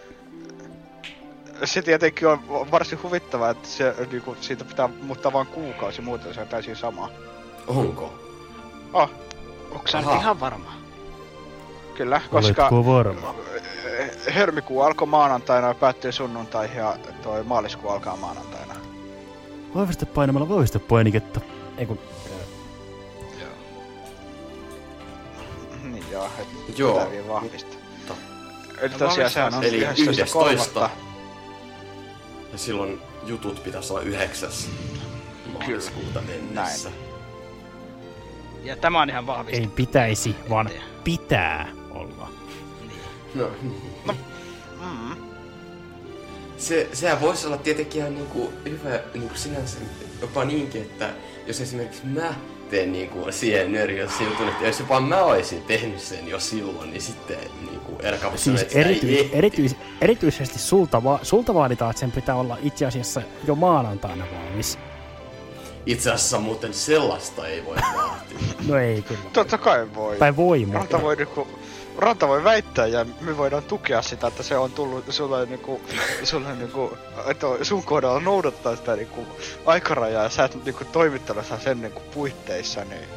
Se tietenkin on varsin huvittavaa, että se, niinku, siitä pitää muuttaa vain kuukausi, muuten se on täysin sama. Onko? Oh. Onko sä nyt Aha. ihan varma? Kyllä, koska Oletko varma? eh, helmikuu alkoi maanantaina ja päättyi sunnuntaihin ja toi maaliskuu alkaa maanantaina. Vahvista painamalla vahvista painiketta. Ei kun, Niin joo, et Joo. pitää vielä vahvistaa. Eli tosiaan sehän on Eli 11.3. 11. Ja silloin jutut pitäisi olla 9. maaliskuuta mennessä. Ja tämä on ihan vahvistettu. ei pitäisi, vaan pitää olla. No niin. No, mm. Se, sehän voisi olla tietenkin ihan niinku hyvä niinku sinänsä jopa niinkin, että jos esimerkiksi mä teen niinku siihen nörjössä jutun, että jos jopa mä olisin tehnyt sen jo silloin, niin sitten niinku Erka voisi sanoa, Siis että sitä ei erityis, erityisesti sulta, va, sulta vaaditaan, että sen pitää olla itse asiassa jo maanantaina valmis. Itse asiassa muuten sellaista ei voi vaatia. (laughs) No ei kyllä. Totta kai voi. Tai voi, mutta- voi, niinku, Ranta voi väittää ja me voidaan tukea sitä, että se on tullut sulle niinku, sulle niinku, että sun kohdalla noudattaa sitä niinku aikarajaa ja sä et niinku toimittelussa sen niinku puitteissa, niin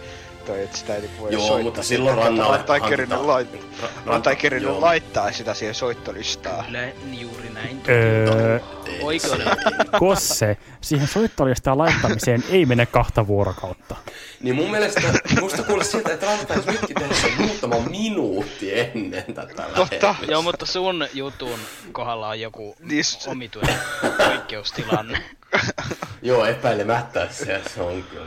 toi, että sitä ei niinku voi Joo, soittaa. mutta silloin Ranta ei kerinyt hankitaan- lait, Ra- Ranta ei Ranta- kerinyt laittaa sitä siihen soittolistaan. Kyllä juuri näin. Öö. Kosse, siihen soittolistaan laittamiseen ei mene kahta vuorokautta. Niin mun mielestä, musta kuulosti siltä, että Ranta taisi nytkin tehdä sen muutama minuutti ennen tätä lähetystä. Joo, mutta sun jutun kohdalla on joku Niin omituinen poikkeustilanne. Joo, epäilemättä se, se on kyllä.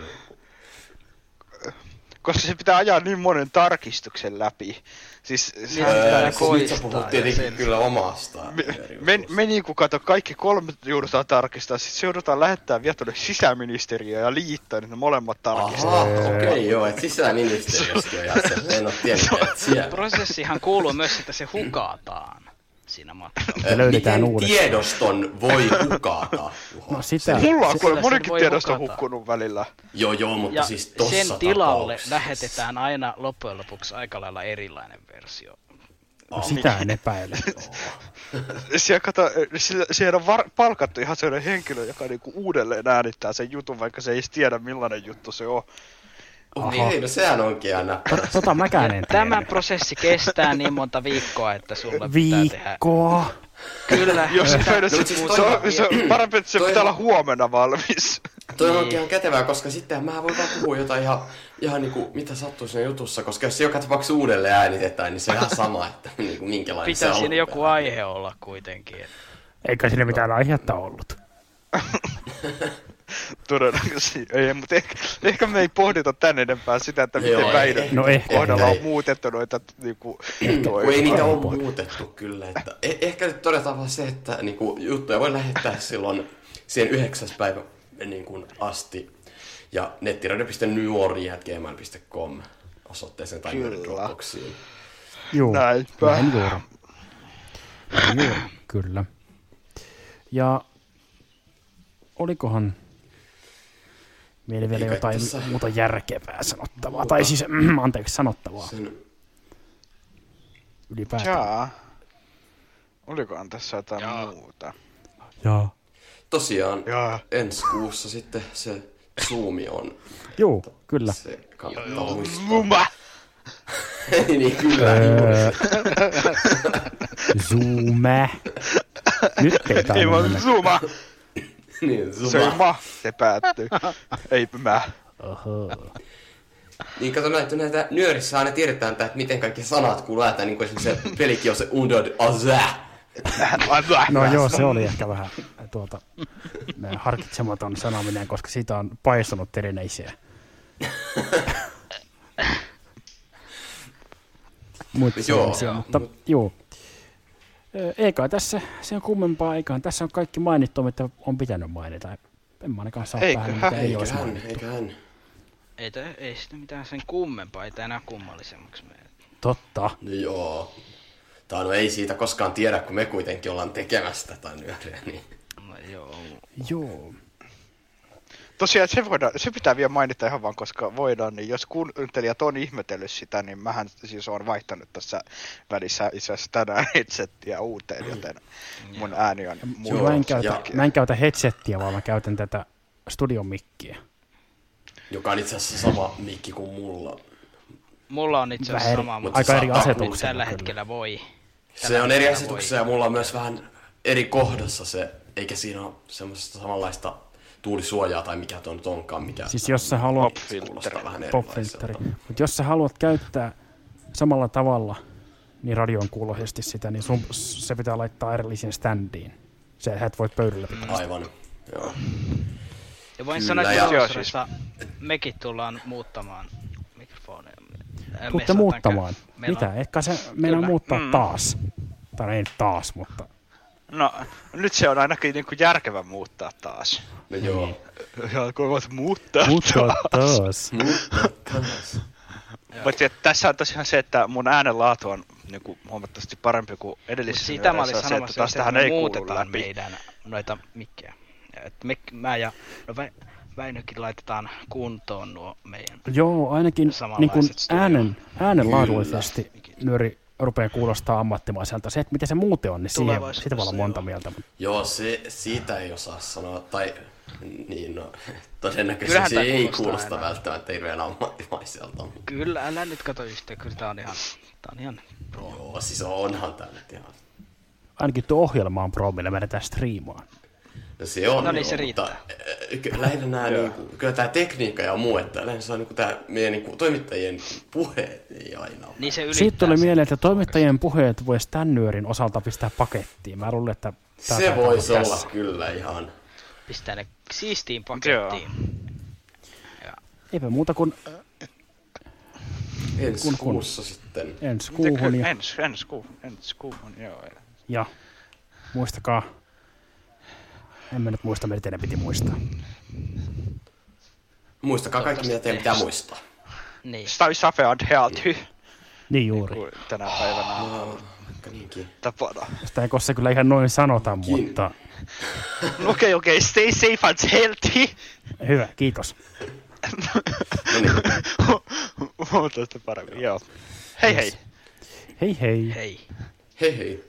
Koska se pitää ajaa niin monen tarkistuksen läpi. Siis sehän Öö, pitää siis nyt sä puhut tietenkin kyllä omasta. Me, me, me niinku kato, kaikki kolme joudutaan tarkistaa, sitten se joudutaan lähettää vielä tuonne sisäministeriöön ja liittoon, että ne molemmat tarkistetaan. Aha, okei okay, joo, että sisäministeriössäkin on jäsen. En oo tiennyt, että siellä. Prosessihan kuuluu myös, että se hukataan siinä matkalla. Ja löydetään Miten uudestaan. tiedoston voi hukata? No sitä. Mulla on kuule sen monikin tiedosto hukata. hukkunut välillä. Joo, joo, mutta Ja siis tossa sen tilalle tapauksessa. lähetetään aina loppujen lopuksi aika lailla erilainen versio. No sitä en epäile. (laughs) Siellä, kato, siellä, siellä on var, palkattu ihan sellainen henkilö, joka niinku uudelleen äänittää sen jutun, vaikka se ei tiedä millainen juttu se on. Okei, okay, no sehän onkin näppärä. Tota mäkään en Tämä tiedä. prosessi kestää niin monta viikkoa, että sulla pitää tehdä... Viikkoa. Kyllä. (laughs) Jos se, No, no, se, siis se, on, se on parempi, että se toi- pitää olla huomenna valmis. Toi Niin. onkin ihan kätevää, koska sitten mä voin vaan puhua jotain ihan, ihan niinku, mitä sattuu siinä jutussa, koska jos se joka tapauksessa uudelleen äänitetään, niin se on ihan sama, että (laughs) niinku, minkälainen se Pitää on. siinä joku aihe olla kuitenkin. Eikä siinä mitään aihetta ollut. (laughs) Todennäköisesti ei, mutta ehkä, ehkä me ei pohdita tän enempää sitä, että miten Joo, Väinön ei. No ehkä, kohdalla on muutettu noita niinku, toi, Kun ei niitä ole muutettu kyllä. Että e- ehkä nyt todetaan vaan se, että niinku, juttuja voi lähettää silloin siihen yhdeksäs päivä niin kuin asti. Ja nettiradio.nuori.gmail.com osoitteeseen tai Kyllä. Dropboxiin. Juu, Näinpä. näin juuri. Näin juuri, kyllä. Ja olikohan meillä vielä Eikä jotain tässä- muuta järkevää sanottavaa, Muuta. tai siis (clears throat) anteeksi sanottavaa Sen, ylipäätään. Jaa. Olikohan tässä jotain muuta? Jaa. tosiaan Jaa. ensi kuussa sitten se Zoomi on. Juu, kyllä. Se kannattaa muistaa. Muma! (laughs) niin kyllä. Öö, (laughs) Zoome. Nyt ei Ei tainnut vaan mennä. (laughs) Zuma! niin, Se ma, se päättyy. (laughs) Ei mä. Oho. Niin kato näitä, näitä nyörissä aina tiedetään, että miten kaikki sanat kuuluu ääntä, niin kuin esimerkiksi se pelikin on se undod azä. No joo, se oli ehkä vähän tuota, harkitsematon sanominen, koska siitä on paistunut erinäisiä. (laughs) Mutta Joo, joo, mutta joo. Eikä tässä se on kummempaa, eiköhän tässä on kaikki mainittu, mitä on pitänyt mainita. En mä ainakaan saa Eiköhän, päähän, mitä ei olisi Eiköhän, mainittu. eiköhän. Ei, tä, ei sitä mitään sen kummempaa, ei enää kummallisemmaksi mene. Totta. No joo. Tai no ei siitä koskaan tiedä, kun me kuitenkin ollaan tekemässä tätä nyöriä, niin... No joo. Joo. Tosiaan se, voidaan, se pitää vielä mainita ihan vaan, koska voidaan, niin jos kuuntelijat on ihmetellyt sitä, niin mähän siis on vaihtanut tässä välissä itse asiassa tänään headsettiä uuteen, joten mun ääni on Joo, mä, en käytä, ja- mä en käytä headsettiä, vaan mä käytän tätä studion mikkiä. Joka on itse asiassa sama mikki kuin mulla. Mulla on itse asiassa eri- sama, aika mutta eri saattaa asetuksella Tällä hetkellä voi. Se Tällä on eri asetuksia ja mulla on myös vähän eri kohdassa se, eikä siinä ole semmoista samanlaista tuulisuojaa tai mikä tuo nyt onkaan, mikä Siis jos sä haluat... Pop-filtteri. Mutta jos sä haluat käyttää samalla tavalla niin radion kuuloisesti sitä, niin sun, se pitää laittaa erillisen standiin. Se et voi pöydällä pitää. Aivan, joo. Ja voin Kyllä, sanoa, ja- että Joo, tulevaisuudessa mekin tullaan muuttamaan mikrofoneja. Tuutte muuttamaan. meillä Mitä? on- Ehkä se Kyllä. muuttaa Mm. taas. Tai ei nyt taas, mutta No, nyt se on ainakin niinku järkevä muuttaa taas. No joo. Niin. Ja kun voit muuttaa Muuttaa taas. taas. Muuttaa taas. (laughs) Mutta tässä on tosiaan se, että mun äänen laatu on niinku huomattavasti parempi kuin edellisessä. Sitä mä olin sanomassa, se, että taas että tähän me ei kuulu muutetaan läpi. meidän noita mikkejä. Et me, mä ja no Vä- Väinökin laitetaan kuntoon nuo meidän Joo, ainakin niin studio- äänen, äänen Kyllä. laadullisesti nyöri rupeaa kuulostaa ammattimaiselta. Se, että miten se muuten on, niin siihen, siitä voi olla monta mieltä. Mutta Joo, se, siitä ei osaa sanoa, tai niin no, (laughs) todennäköisesti Kyllähän se ei kuulosta enää. välttämättä hirveän ammattimaiselta. Kyllä, älä nyt kato yhtään, kyllä tää on ihan, tää on ihan pro. Joo, siis onhan tää nyt ihan. ainakin tuo ohjelma on pro, millä menetään striimaan. No se on No niin, joo, se mutta äh, ky- lähinnä nämä, niinku, kyllä tämä tekniikka ja muu, että yleensä se on niinku tää meidän niinku, toimittajien puheet ei aina ole. Niin se Siitä tuli mieleen, että toimittajien puheet voisi tämän nyörin osalta pistää pakettiin. Mä luulen, että tää Se voisi olla tässä. kyllä ihan. Pistää ne siistiin pakettiin. Eipä muuta kuin Ensi Kun- kun- kuussa sitten. ensi kuuhun. Ja, Ensi, ensi kuuhun, ensi kuuhun, joo. ja muistakaa, en mä nyt muista, mitä teidän piti muistaa. Muistakaa kaikki, mitä teidän pitää muistaa. Niin. Stay safe and healthy. Niin juuri. Kuin tänä päivänä on No, tapana. Sitä ei kossa kyllä ihan noin sanota, mutta (laughs) Okei, okei, stay safe and healthy. hyvä, kiitos. (laughs) No niin. Huomattavasti paremmin, joo. Hei hei. Hei hei. Hei. Hei hei.